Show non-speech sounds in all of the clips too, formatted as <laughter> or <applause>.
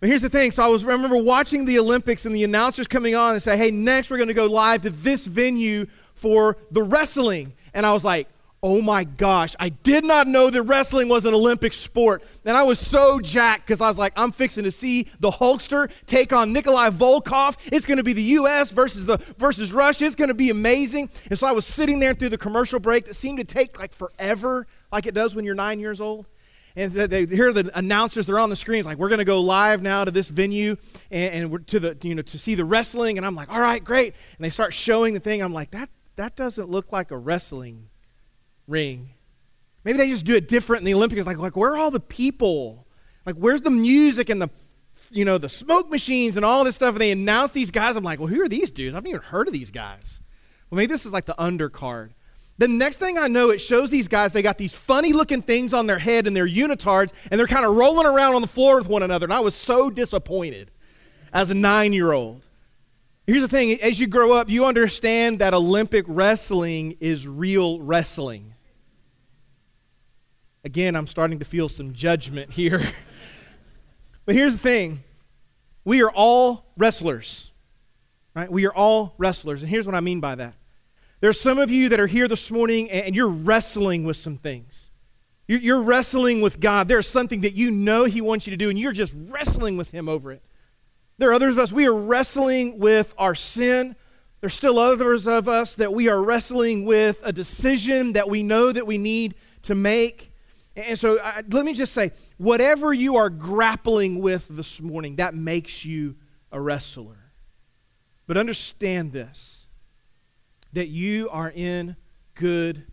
But here's the thing. So I was I remember watching the Olympics and the announcers coming on and say, "Hey, next we're going to go live to this venue for the wrestling." And I was like, "Oh my gosh, I did not know that wrestling was an Olympic sport." And I was so jacked because I was like, "I'm fixing to see the Hulkster take on Nikolai Volkov. It's going to be the U.S. versus the versus Russia. It's going to be amazing." And so I was sitting there through the commercial break that seemed to take like forever, like it does when you're nine years old and they hear the announcers they're on the screens like we're going to go live now to this venue and, and we're to the you know to see the wrestling. And i'm like all right great. And they start showing the thing. I'm like that that doesn't look like a wrestling ring. Maybe they just do it different in the olympics. Like like where are all the people? Like where's the music and the you know the smoke machines and all this stuff? And they announce these guys. I'm like well who are these dudes? I've never heard of these guys. Well maybe this is like the undercard the next thing I know, it shows these guys, they got these funny looking things on their head and their unitards, and they're kind of rolling around on the floor with one another. And I was so disappointed as a nine year old. Here's the thing as you grow up, you understand that Olympic wrestling is real wrestling. Again, I'm starting to feel some judgment here. <laughs> but here's the thing we are all wrestlers, right? We are all wrestlers. And here's what I mean by that there are some of you that are here this morning and you're wrestling with some things. You're wrestling with God. There's something that you know He wants you to do, and you're just wrestling with Him over it. There are others of us, we are wrestling with our sin. There's still others of us that we are wrestling with a decision that we know that we need to make. And so uh, let me just say whatever you are grappling with this morning, that makes you a wrestler. But understand this that you are in good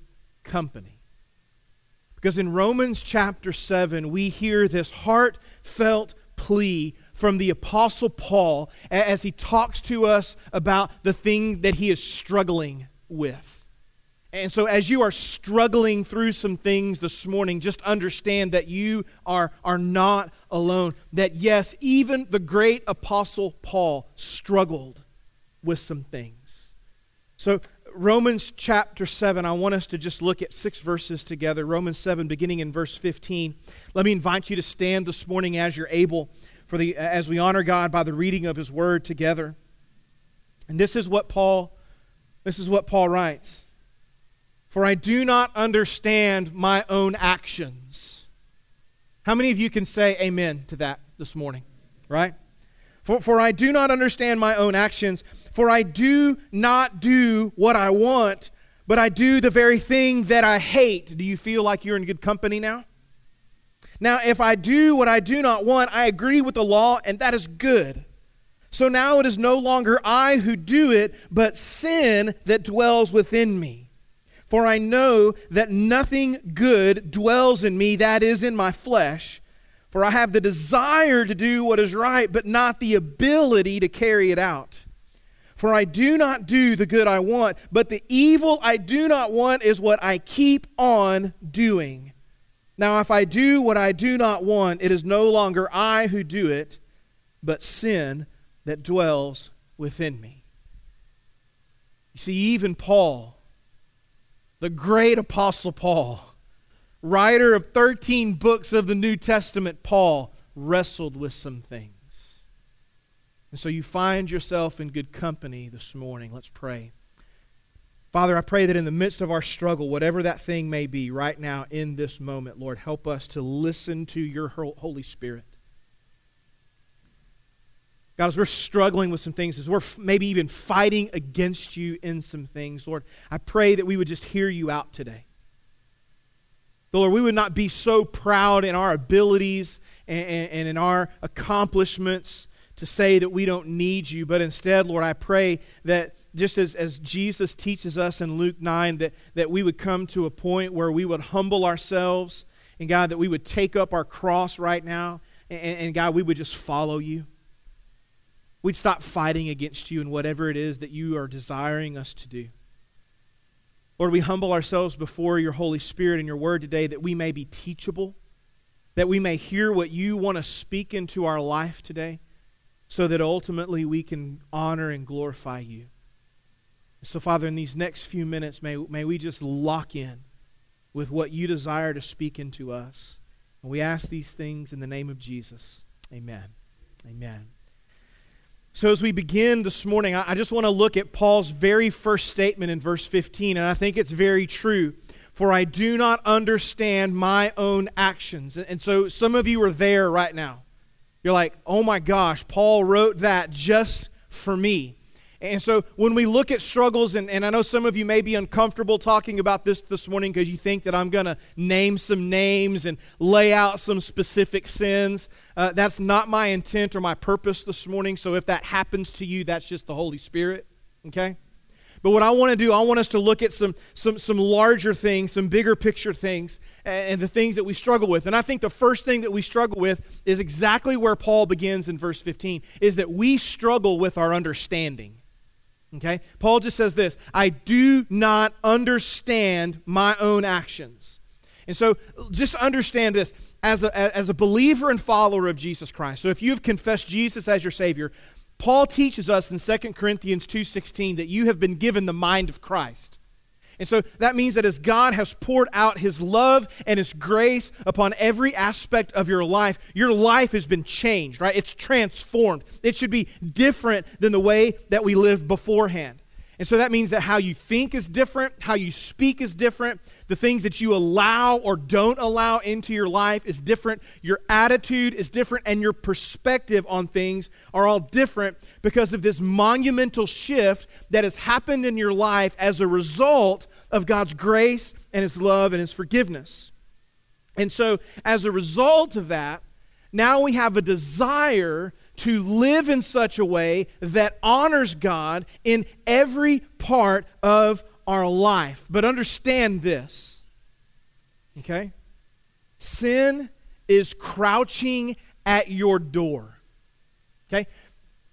company. Because in Romans chapter 7, we hear this heartfelt plea from the Apostle Paul as he talks to us about the thing that he is struggling with. And so, as you are struggling through some things this morning, just understand that you are, are not alone. That, yes, even the great Apostle Paul struggled with some things. So, Romans chapter 7, I want us to just look at six verses together. Romans 7, beginning in verse 15. Let me invite you to stand this morning as you're able for the, as we honor God by the reading of his word together. And this is what Paul this is what Paul writes. For I do not understand my own actions. How many of you can say amen to that this morning? Right? For, for I do not understand my own actions, for I do not do what I want, but I do the very thing that I hate. Do you feel like you're in good company now? Now, if I do what I do not want, I agree with the law, and that is good. So now it is no longer I who do it, but sin that dwells within me. For I know that nothing good dwells in me, that is, in my flesh. For I have the desire to do what is right, but not the ability to carry it out. For I do not do the good I want, but the evil I do not want is what I keep on doing. Now, if I do what I do not want, it is no longer I who do it, but sin that dwells within me. You see, even Paul, the great apostle Paul, writer of 13 books of the New Testament, Paul, wrestled with some things. And so you find yourself in good company this morning. Let's pray. Father, I pray that in the midst of our struggle, whatever that thing may be right now in this moment, Lord, help us to listen to your Holy Spirit. God, as we're struggling with some things, as we're maybe even fighting against you in some things, Lord, I pray that we would just hear you out today. Lord, we would not be so proud in our abilities and, and, and in our accomplishments to say that we don't need you, but instead, Lord, I pray that just as, as Jesus teaches us in Luke 9, that, that we would come to a point where we would humble ourselves, and God, that we would take up our cross right now, and, and God, we would just follow you. We'd stop fighting against you in whatever it is that you are desiring us to do. Lord, we humble ourselves before your Holy Spirit and your word today that we may be teachable, that we may hear what you want to speak into our life today, so that ultimately we can honor and glorify you. So, Father, in these next few minutes, may, may we just lock in with what you desire to speak into us. And we ask these things in the name of Jesus. Amen. Amen. So, as we begin this morning, I just want to look at Paul's very first statement in verse 15, and I think it's very true. For I do not understand my own actions. And so, some of you are there right now. You're like, oh my gosh, Paul wrote that just for me. And so when we look at struggles, and, and I know some of you may be uncomfortable talking about this this morning because you think that I'm going to name some names and lay out some specific sins. Uh, that's not my intent or my purpose this morning. So if that happens to you, that's just the Holy Spirit. Okay? But what I want to do, I want us to look at some, some, some larger things, some bigger picture things, and, and the things that we struggle with. And I think the first thing that we struggle with is exactly where Paul begins in verse 15, is that we struggle with our understanding. Okay? Paul just says this I do not understand my own actions. And so just understand this as a, as a believer and follower of Jesus Christ. So if you have confessed Jesus as your Savior, Paul teaches us in 2 Corinthians 2:16 that you have been given the mind of Christ. And so that means that as God has poured out his love and his grace upon every aspect of your life, your life has been changed, right? It's transformed. It should be different than the way that we lived beforehand. And so that means that how you think is different, how you speak is different, the things that you allow or don't allow into your life is different, your attitude is different, and your perspective on things are all different because of this monumental shift that has happened in your life as a result of God's grace and His love and His forgiveness. And so, as a result of that, now we have a desire to live in such a way that honors God in every part of our life. But understand this, okay? Sin is crouching at your door, okay?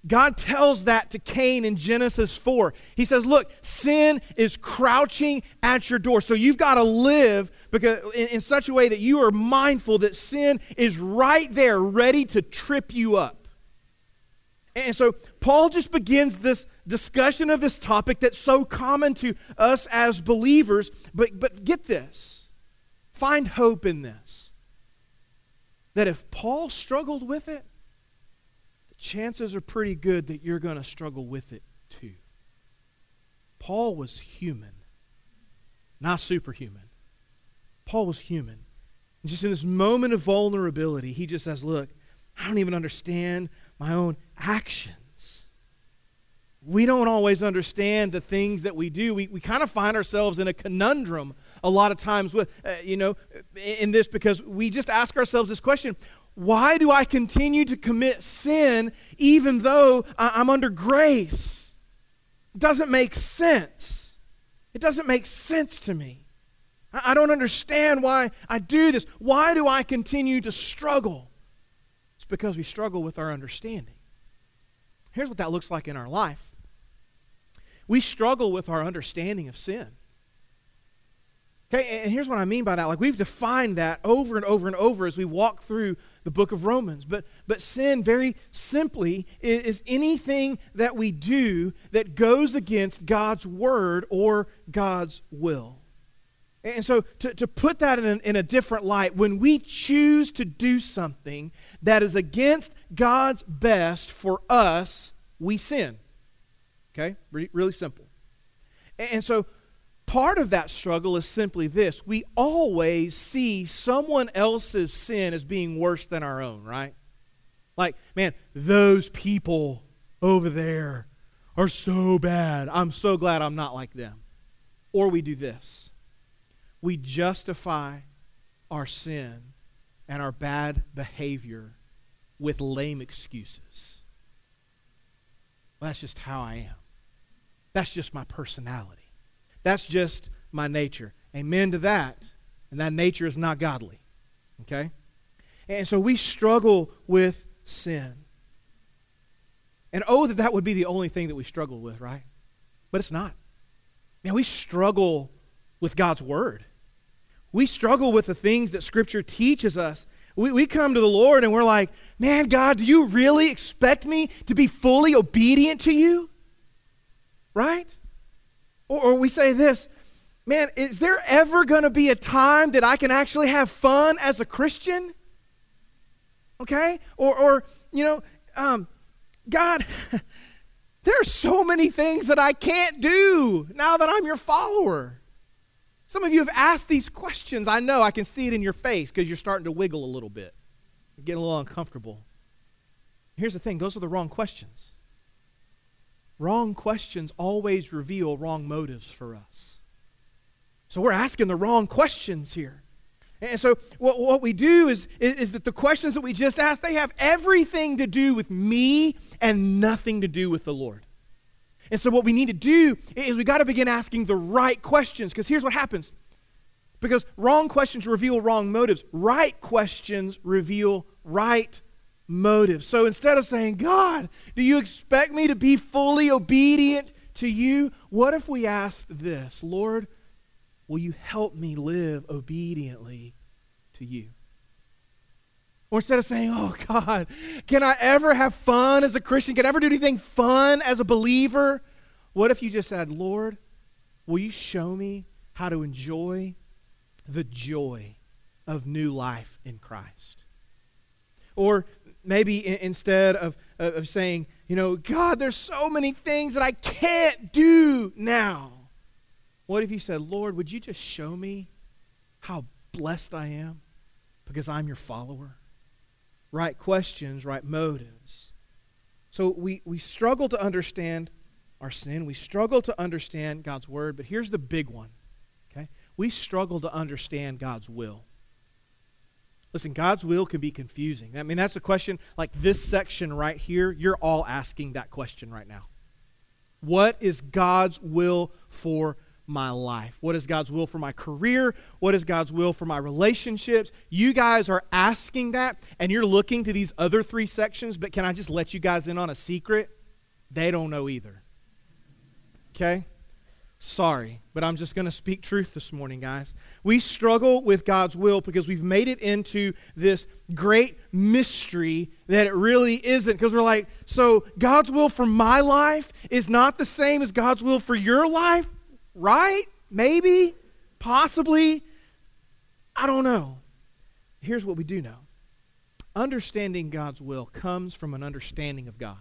God tells that to Cain in Genesis 4. He says, Look, sin is crouching at your door. So you've got to live because, in, in, such a way that you are mindful that sin is right there, ready to trip you up. And so Paul just begins this discussion of this topic that's so common to us as believers. But, but get this find hope in this. That if Paul struggled with it, the chances are pretty good that you're going to struggle with it too. Paul was human, not superhuman. Paul was human. And just in this moment of vulnerability, he just says, Look, I don't even understand my own actions. We don't always understand the things that we do. We, we kind of find ourselves in a conundrum a lot of times with, uh, you know, in this because we just ask ourselves this question why do I continue to commit sin even though I'm under grace? Doesn't make sense. It doesn't make sense to me. I don't understand why I do this. Why do I continue to struggle? Because we struggle with our understanding. Here's what that looks like in our life we struggle with our understanding of sin. Okay, and here's what I mean by that. Like we've defined that over and over and over as we walk through the book of Romans. But but sin very simply is, is anything that we do that goes against God's word or God's will. And so, to, to put that in a, in a different light, when we choose to do something that is against God's best for us, we sin. Okay? Re- really simple. And, and so, part of that struggle is simply this we always see someone else's sin as being worse than our own, right? Like, man, those people over there are so bad. I'm so glad I'm not like them. Or we do this we justify our sin and our bad behavior with lame excuses. Well, that's just how I am. That's just my personality. That's just my nature. Amen to that. And that nature is not godly. Okay? And so we struggle with sin. And oh, that that would be the only thing that we struggle with, right? But it's not. Man, we struggle with God's Word. We struggle with the things that Scripture teaches us. We, we come to the Lord and we're like, man, God, do you really expect me to be fully obedient to you? Right? Or, or we say this, man, is there ever going to be a time that I can actually have fun as a Christian? Okay? Or, or you know, um, God, <laughs> there are so many things that I can't do now that I'm your follower. Some of you have asked these questions. I know I can see it in your face because you're starting to wiggle a little bit, you're getting a little uncomfortable. Here's the thing those are the wrong questions. Wrong questions always reveal wrong motives for us. So we're asking the wrong questions here. And so what, what we do is, is, is, that the questions that we just asked, they have everything to do with me and nothing to do with the Lord. And so what we need to do is we got to begin asking the right questions because here's what happens. Because wrong questions reveal wrong motives. Right questions reveal right motives. So instead of saying, God, do you expect me to be fully obedient to you? What if we asked this, Lord, will you help me live obediently to you? Or instead of saying, oh God, can I ever have fun as a Christian? Can I ever do anything fun as a believer? What if you just said, Lord, will you show me how to enjoy the joy of new life in Christ? Or maybe instead of, of saying, you know, God, there's so many things that I can't do now. What if you said, Lord, would you just show me how blessed I am because I'm your follower? Right questions, right motives. So we, we struggle to understand our sin. We struggle to understand God's word, but here's the big one. Okay? We struggle to understand God's will. Listen, God's will can be confusing. I mean, that's a question like this section right here. You're all asking that question right now. What is God's will for my life? What is God's will for my career? What is God's will for my relationships? You guys are asking that, and you're looking to these other three sections, but can I just let you guys in on a secret? They don't know either. Okay? Sorry, but I'm just going to speak truth this morning, guys. We struggle with God's will because we've made it into this great mystery that it really isn't. Because we're like, so God's will for my life is not the same as God's will for your life, right? Maybe, possibly. I don't know. Here's what we do know understanding God's will comes from an understanding of God.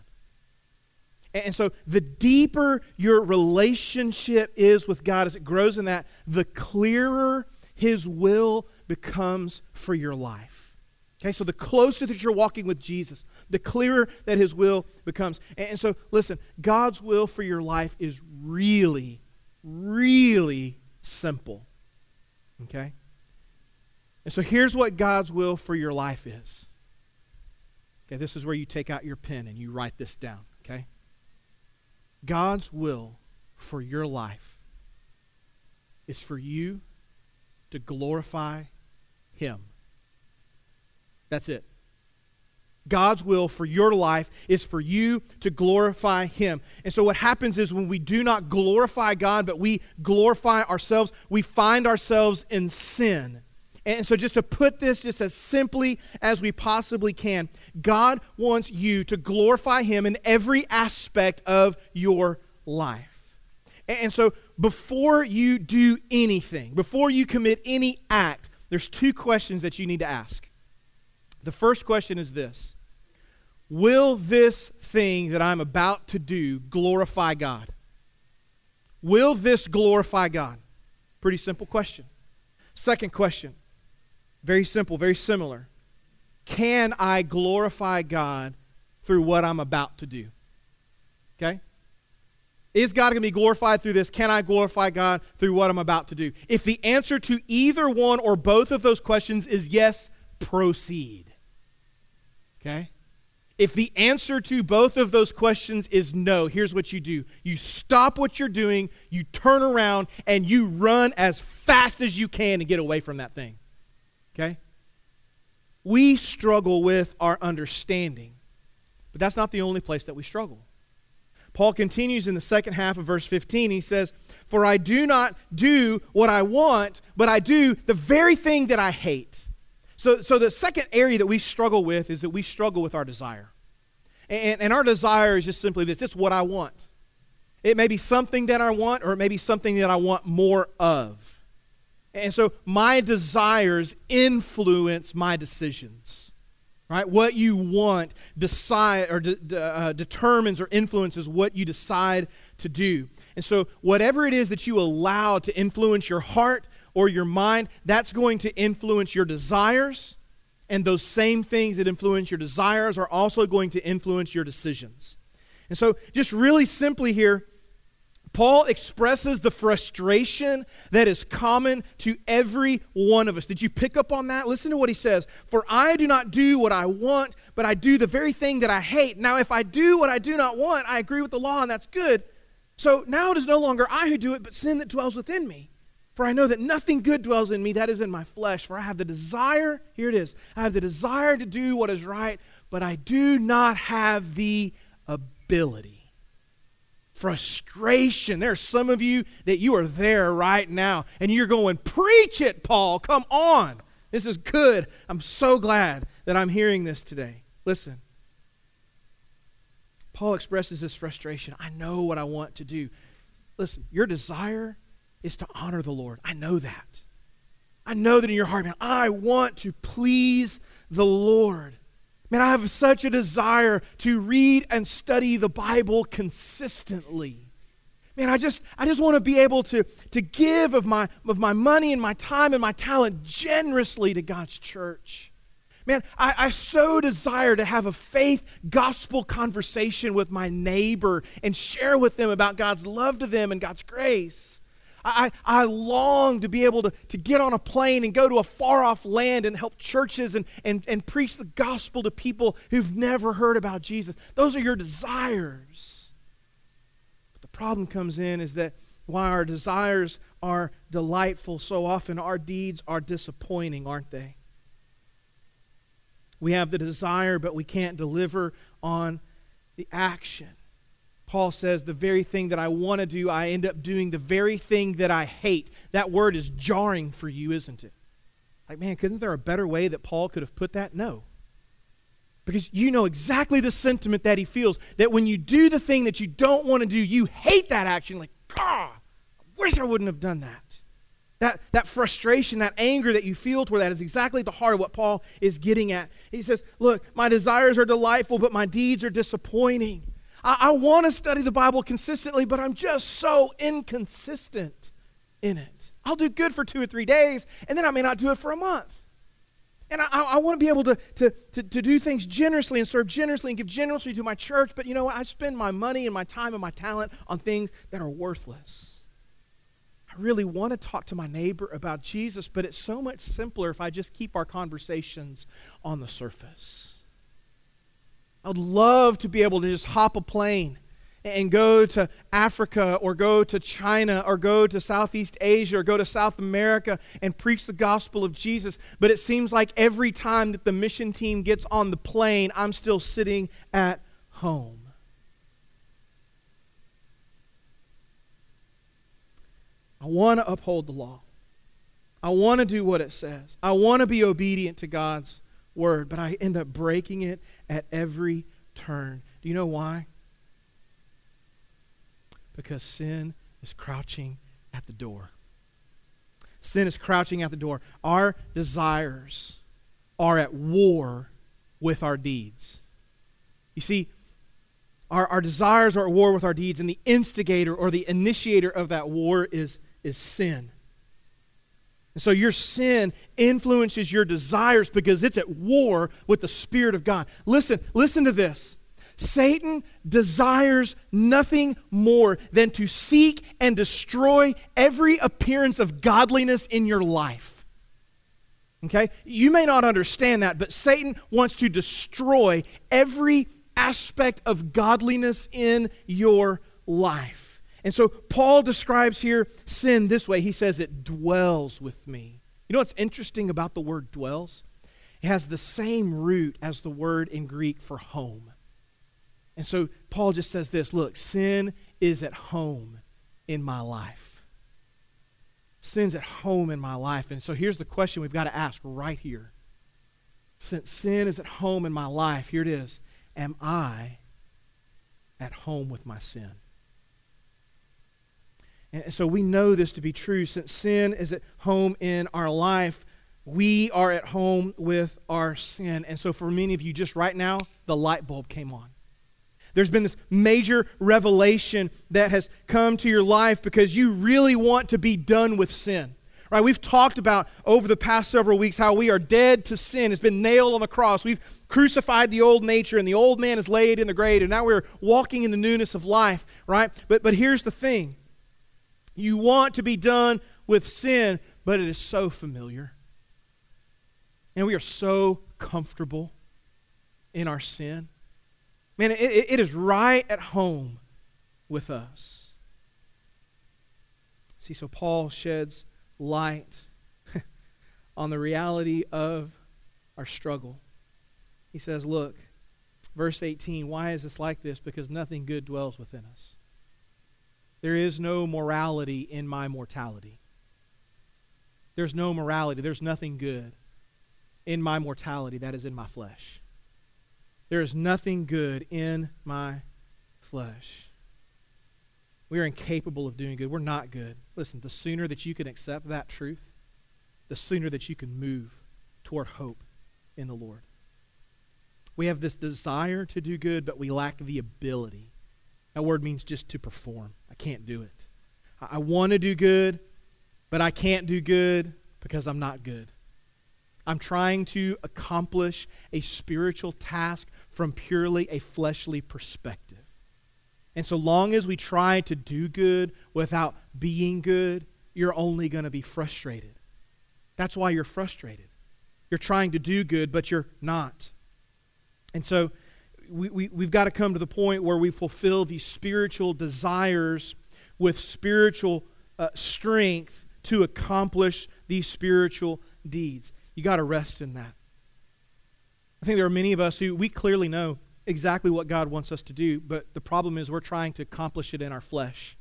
And so, the deeper your relationship is with God, as it grows in that, the clearer His will becomes for your life. Okay, so the closer that you're walking with Jesus, the clearer that His will becomes. And so, listen, God's will for your life is really, really simple. Okay? And so, here's what God's will for your life is. Okay, this is where you take out your pen and you write this down. Okay? God's will for your life is for you to glorify Him. That's it. God's will for your life is for you to glorify Him. And so, what happens is when we do not glorify God, but we glorify ourselves, we find ourselves in sin. And so, just to put this just as simply as we possibly can, God wants you to glorify Him in every aspect of your life. And so, before you do anything, before you commit any act, there's two questions that you need to ask. The first question is this Will this thing that I'm about to do glorify God? Will this glorify God? Pretty simple question. Second question very simple, very similar. Can I glorify God through what I'm about to do? Okay? Is God going to be glorified through this? Can I glorify God through what I'm about to do? If the answer to either one or both of those questions is yes, proceed. Okay? If the answer to both of those questions is no, here's what you do you stop what you're doing, you turn around, and you run as fast as you can to get away from that thing. Okay? We struggle with our understanding, but that's not the only place that we struggle. Paul continues in the second half of verse 15. He says, For I do not do what I want, but I do the very thing that I hate. So, so the second area that we struggle with is that we struggle with our desire. And, and our desire is just simply this it's what I want. It may be something that I want, or it may be something that I want more of. And so my desires influence my decisions. Right? What you want decide or de- de- uh, determines or influences what you decide to do. And so, whatever it is that you allow to influence your heart or your mind, that's going to influence your desires. And those same things that influence your desires are also going to influence your decisions. And so, just really simply here, Paul expresses the frustration that is common to every one of us. Did you pick up on that? Listen to what he says. For I do not do what I want, but I do the very thing that I hate. Now, if I do what I do not want, I agree with the law, and that's good. So now it is no longer I who do it, but sin that dwells within me. For I know that nothing good dwells in me, that is in my flesh. For I have the desire, here it is, I have the desire to do what is right, but I do not have the ability frustration. There are some of you that you are there right now and you're going, Preach it, Paul. Come on. This is good. I'm so glad that I'm hearing this today. Listen. Paul expresses this frustration. I know what I want to do. Listen, your desire is to honor the Lord. I know that. I know that in your heart, man, I want to please the Lord. Man, I have such a desire to read and study the Bible consistently. Man, I just, I just want to be able to, to give of my, of my money and my time and my talent generously to God's church. Man, I, I so desire to have a faith gospel conversation with my neighbor and share with them about God's love to them and God's grace. I, I long to be able to, to get on a plane and go to a far off land and help churches and, and, and preach the gospel to people who've never heard about Jesus. Those are your desires. But the problem comes in is that while our desires are delightful, so often our deeds are disappointing, aren't they? We have the desire, but we can't deliver on the action. Paul says, the very thing that I want to do, I end up doing the very thing that I hate. That word is jarring for you, isn't it? Like, man, isn't there a better way that Paul could have put that? No. Because you know exactly the sentiment that he feels that when you do the thing that you don't want to do, you hate that action. Like, God, I wish I wouldn't have done that. That, that frustration, that anger that you feel toward that is exactly at the heart of what Paul is getting at. He says, Look, my desires are delightful, but my deeds are disappointing. I, I want to study the Bible consistently, but I'm just so inconsistent in it. I'll do good for two or three days, and then I may not do it for a month. And I, I, want to be able to, to, to, to, do things generously and serve generously and give generously to my church, but you know what? I spend my money and my time and my talent on things that are worthless. I really want to talk to my neighbor about Jesus, but it's so much simpler if I just keep our conversations on the surface. I would love to be able to just hop a plane and go to Africa or go to China or go to Southeast Asia or go to South America and preach the gospel of Jesus. But it seems like every time that the mission team gets on the plane, I'm still sitting at home. I want to uphold the law. I want to do what it says. I want to be obedient to God's word, but I end up breaking it at every turn. Do you know why? Because sin is crouching at the door. Sin is crouching at the door. Our desires are at war with our deeds. You see, our, our desires are at war with our deeds, and the instigator or the initiator of that war is, is sin. And so your sin influences your desires because it's at war with the Spirit of God. Listen, listen to this. Satan desires nothing more than to seek and destroy every appearance of godliness in your life. Okay? You may not understand that, but Satan wants to destroy every aspect of godliness in your life. And so Paul describes here sin this way. He says it dwells with me. You know what's interesting about the word dwells? It has the same root as the word in Greek for home. And so Paul just says this look, sin is at home in my life. Sin's at home in my life. And so here's the question we've got to ask right here. Since sin is at home in my life, here it is Am I at home with my sin? And so we know this to be true. Since sin is at home in our life, We are at home with our sin. And so, for many of you, just right now, the light bulb came on. There's been this major revelation that has come to your life because you really want to be done with sin. Right? We've talked about over the past several weeks how we are dead to sin. It's been nailed on the cross. We've crucified the old nature, and the old man is laid in the grave, and now we're walking in the newness of life, right? But, but here's the thing you want to be done with sin, but it is so familiar. And we are so comfortable in our sin. Man, it, it is right at home with us. See, so Paul sheds light <laughs> on the reality of our struggle. He says, Look, verse 18, why is this like this? Because nothing good dwells within us. There is no morality in my mortality. There's no morality. There's nothing good in my mortality that is in my flesh. There is nothing good in my flesh. We are incapable of doing good. We're not good. Listen, the sooner that you can accept that truth, the sooner that you can move toward hope in the Lord. We have this desire to do good, but we lack the ability. That word means just to perform. I can't do it. I want to do good, but I can't do good because I'm not good. I'm trying to accomplish a spiritual task from purely a fleshly perspective. And so long as we try to do good without being good, you're only going to be frustrated. That's why you're frustrated. You're trying to do good, but you're not. And so we, we, we've got to come to the point where we fulfill these spiritual desires with spiritual uh, strength to accomplish these spiritual deeds. You got to rest in that. I think there are many of us who we clearly know exactly what God wants us to do, but the problem is we're trying to accomplish it in our flesh.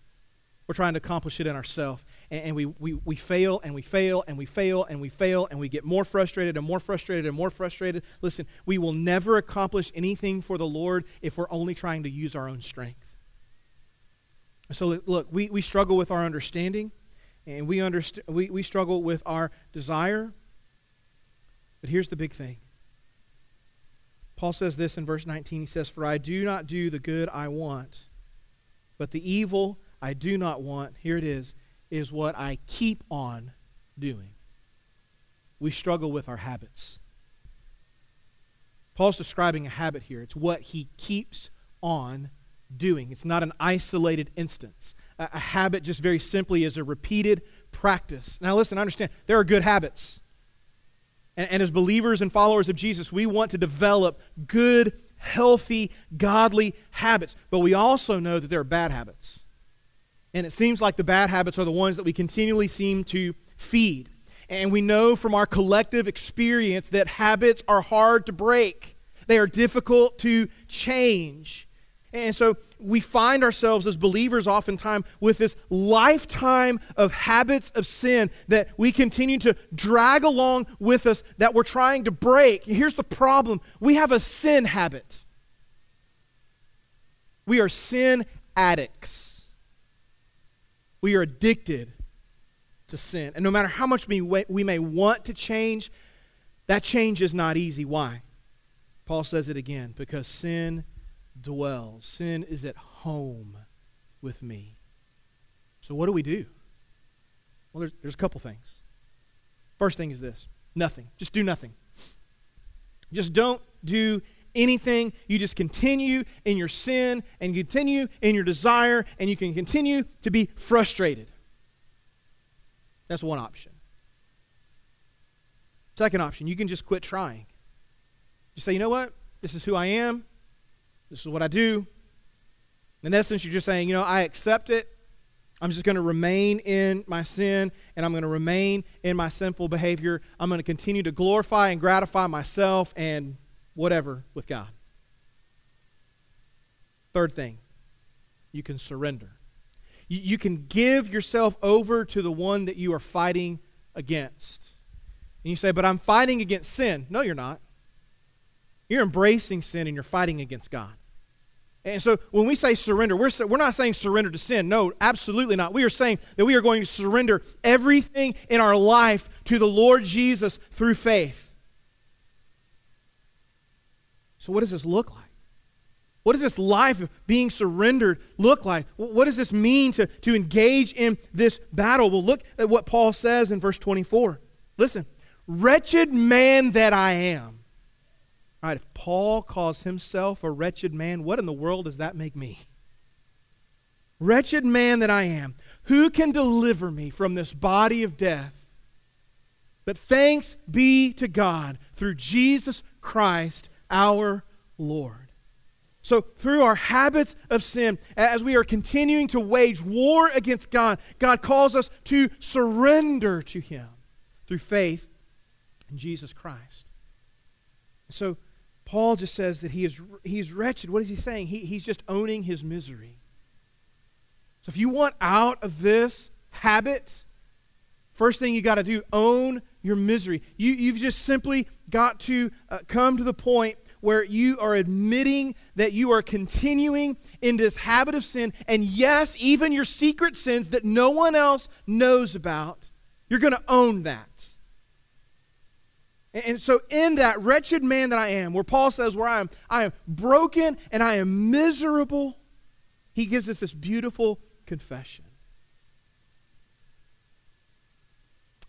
We're trying to accomplish it in ourselves. And, and we, we, we fail and we fail and we fail and we fail and we get more frustrated and more frustrated and more frustrated. Listen, we will never accomplish anything for the Lord if we're only trying to use our own strength. So, look, we, we struggle with our understanding and we, underst- we, we struggle with our desire. But here's the big thing Paul says this in verse 19. He says, For I do not do the good I want, but the evil I do not want, here it is, is what I keep on doing. We struggle with our habits. Paul's describing a habit here. It's what he keeps on doing. It's not an isolated instance. A, a habit, just very simply, is a repeated practice. Now, listen, understand, there are good habits. And, and as believers and followers of Jesus, we want to develop good, healthy, godly habits. But we also know that there are bad habits. And it seems like the bad habits are the ones that we continually seem to feed. And we know from our collective experience that habits are hard to break, they are difficult to change. And so we find ourselves as believers oftentimes with this lifetime of habits of sin that we continue to drag along with us that we're trying to break. Here's the problem we have a sin habit. We are sin addicts. We are addicted to sin. And no matter how much we, we may want to change, that change is not easy. Why? Paul says it again because sin dwells. Sin is at home with me. So, what do we do? Well, there's, there's a couple things. First thing is this nothing. Just do nothing. Just don't do anything. You just continue in your sin and continue in your desire, and you can continue to be frustrated. That's one option. Second option, you can just quit trying. You say, you know what? This is who I am. This is what I do. In essence, you're just saying, you know, I accept it. I'm just going to remain in my sin and I'm going to remain in my sinful behavior. I'm going to continue to glorify and gratify myself and whatever with God. Third thing, you can surrender. You, you can give yourself over to the one that you are fighting against. And you say, but I'm fighting against sin. No, you're not. You're embracing sin and you're fighting against God. And so when we say surrender, we're, we're not saying surrender to sin. No, absolutely not. We are saying that we are going to surrender everything in our life to the Lord Jesus through faith. So, what does this look like? What does this life of being surrendered look like? What does this mean to, to engage in this battle? Well, look at what Paul says in verse 24. Listen, wretched man that I am. All right, if Paul calls himself a wretched man, what in the world does that make me? Wretched man that I am, who can deliver me from this body of death? But thanks be to God through Jesus Christ our Lord. So, through our habits of sin, as we are continuing to wage war against God, God calls us to surrender to Him through faith in Jesus Christ. So, Paul just says that he is he's wretched. What is he saying? He, he's just owning his misery. So if you want out of this habit, first thing you got to do, own your misery. You, you've just simply got to uh, come to the point where you are admitting that you are continuing in this habit of sin, and yes, even your secret sins that no one else knows about, you're going to own that. And so, in that wretched man that I am, where Paul says, where I am, I am broken and I am miserable, he gives us this beautiful confession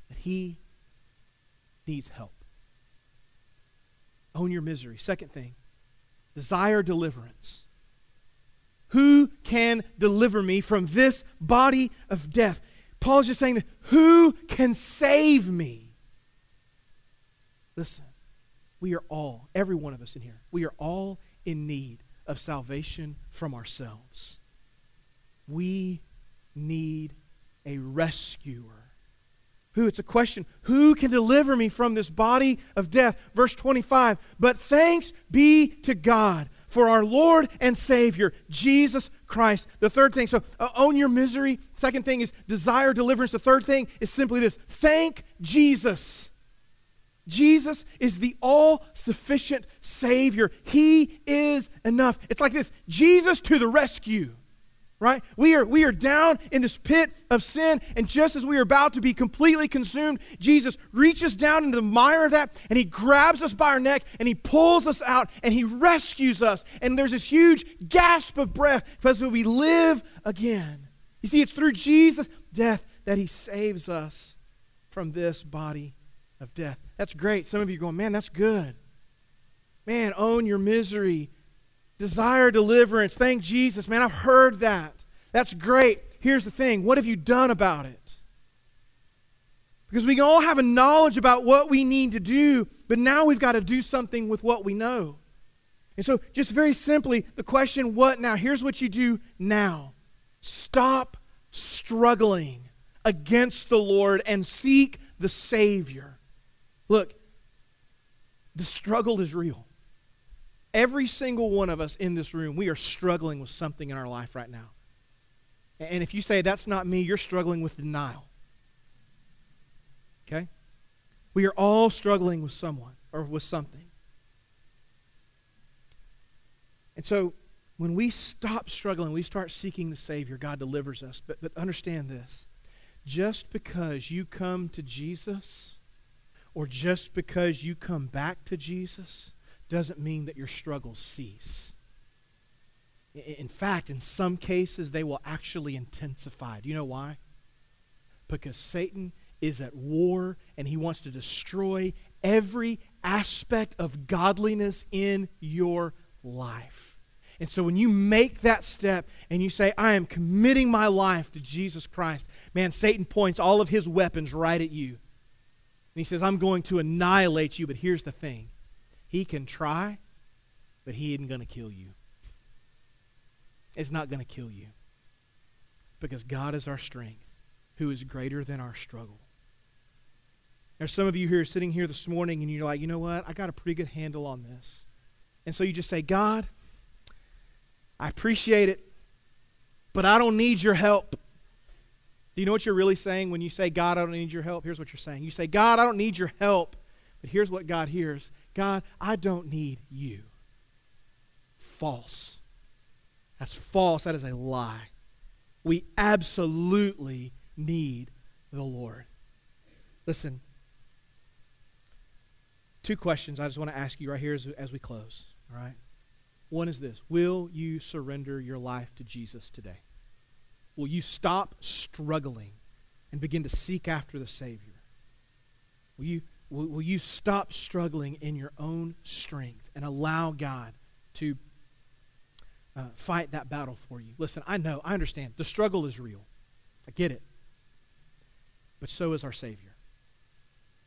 that he needs help. Own your misery. Second thing, desire deliverance. Who can deliver me from this body of death? Paul is just saying that who can save me? Listen, we are all, every one of us in here, we are all in need of salvation from ourselves. We need a rescuer. Who? It's a question. Who can deliver me from this body of death? Verse 25. But thanks be to God for our Lord and Savior, Jesus Christ. The third thing, so uh, own your misery. Second thing is desire deliverance. The third thing is simply this thank Jesus. Jesus is the all sufficient Savior. He is enough. It's like this Jesus to the rescue. Right? We are, we are down in this pit of sin, and just as we are about to be completely consumed, Jesus reaches down into the mire of that, and he grabs us by our neck, and he pulls us out, and he rescues us. And there's this huge gasp of breath because we live again. You see, it's through Jesus' death that he saves us from this body of death. That's great. Some of you going, man, that's good. Man, own your misery. Desire deliverance. Thank Jesus. Man, I've heard that. That's great. Here's the thing what have you done about it? Because we all have a knowledge about what we need to do, but now we've got to do something with what we know. And so, just very simply, the question, what now? Here's what you do now stop struggling against the Lord and seek the Savior. Look, the struggle is real. Every single one of us in this room, we are struggling with something in our life right now. And if you say, that's not me, you're struggling with denial. Okay? We are all struggling with someone or with something. And so when we stop struggling, we start seeking the Savior, God delivers us. But, but understand this just because you come to Jesus or just because you come back to Jesus doesn't mean that your struggles cease. In fact, in some cases, they will actually intensify. Do you know why? Because Satan is at war and he wants to destroy every aspect of godliness in your life. And so when you make that step and you say, I am committing my life to Jesus Christ, man, Satan points all of his weapons right at you. And he says, I'm going to annihilate you, but here's the thing He can try, but He isn't going to kill you. It's not going to kill you. Because God is our strength, who is greater than our struggle. There's some of you here sitting here this morning and you're like, you know what? I got a pretty good handle on this. And so you just say, God, I appreciate it, but I don't need your help. Do you know what you're really saying when you say, God, I don't need your help? Here's what you're saying. You say, God, I don't need your help. But here's what God hears God, I don't need you. False. That's false. That is a lie. We absolutely need the Lord. Listen, two questions I just want to ask you right here as, as we close. All right? One is this Will you surrender your life to Jesus today? Will you stop struggling and begin to seek after the Savior? Will you, will, will you stop struggling in your own strength and allow God to uh, fight that battle for you? Listen, I know, I understand. The struggle is real. I get it. But so is our Savior.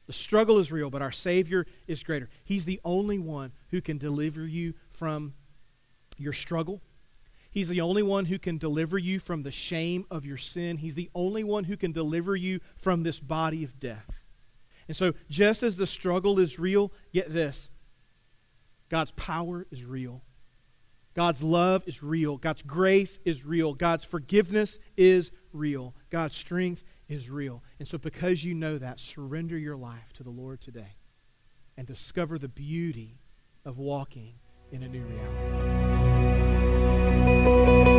The struggle is real, but our Savior is greater. He's the only one who can deliver you from your struggle. He's the only one who can deliver you from the shame of your sin. He's the only one who can deliver you from this body of death. And so, just as the struggle is real, get this God's power is real. God's love is real. God's grace is real. God's forgiveness is real. God's strength is real. And so, because you know that, surrender your life to the Lord today and discover the beauty of walking in a new reality.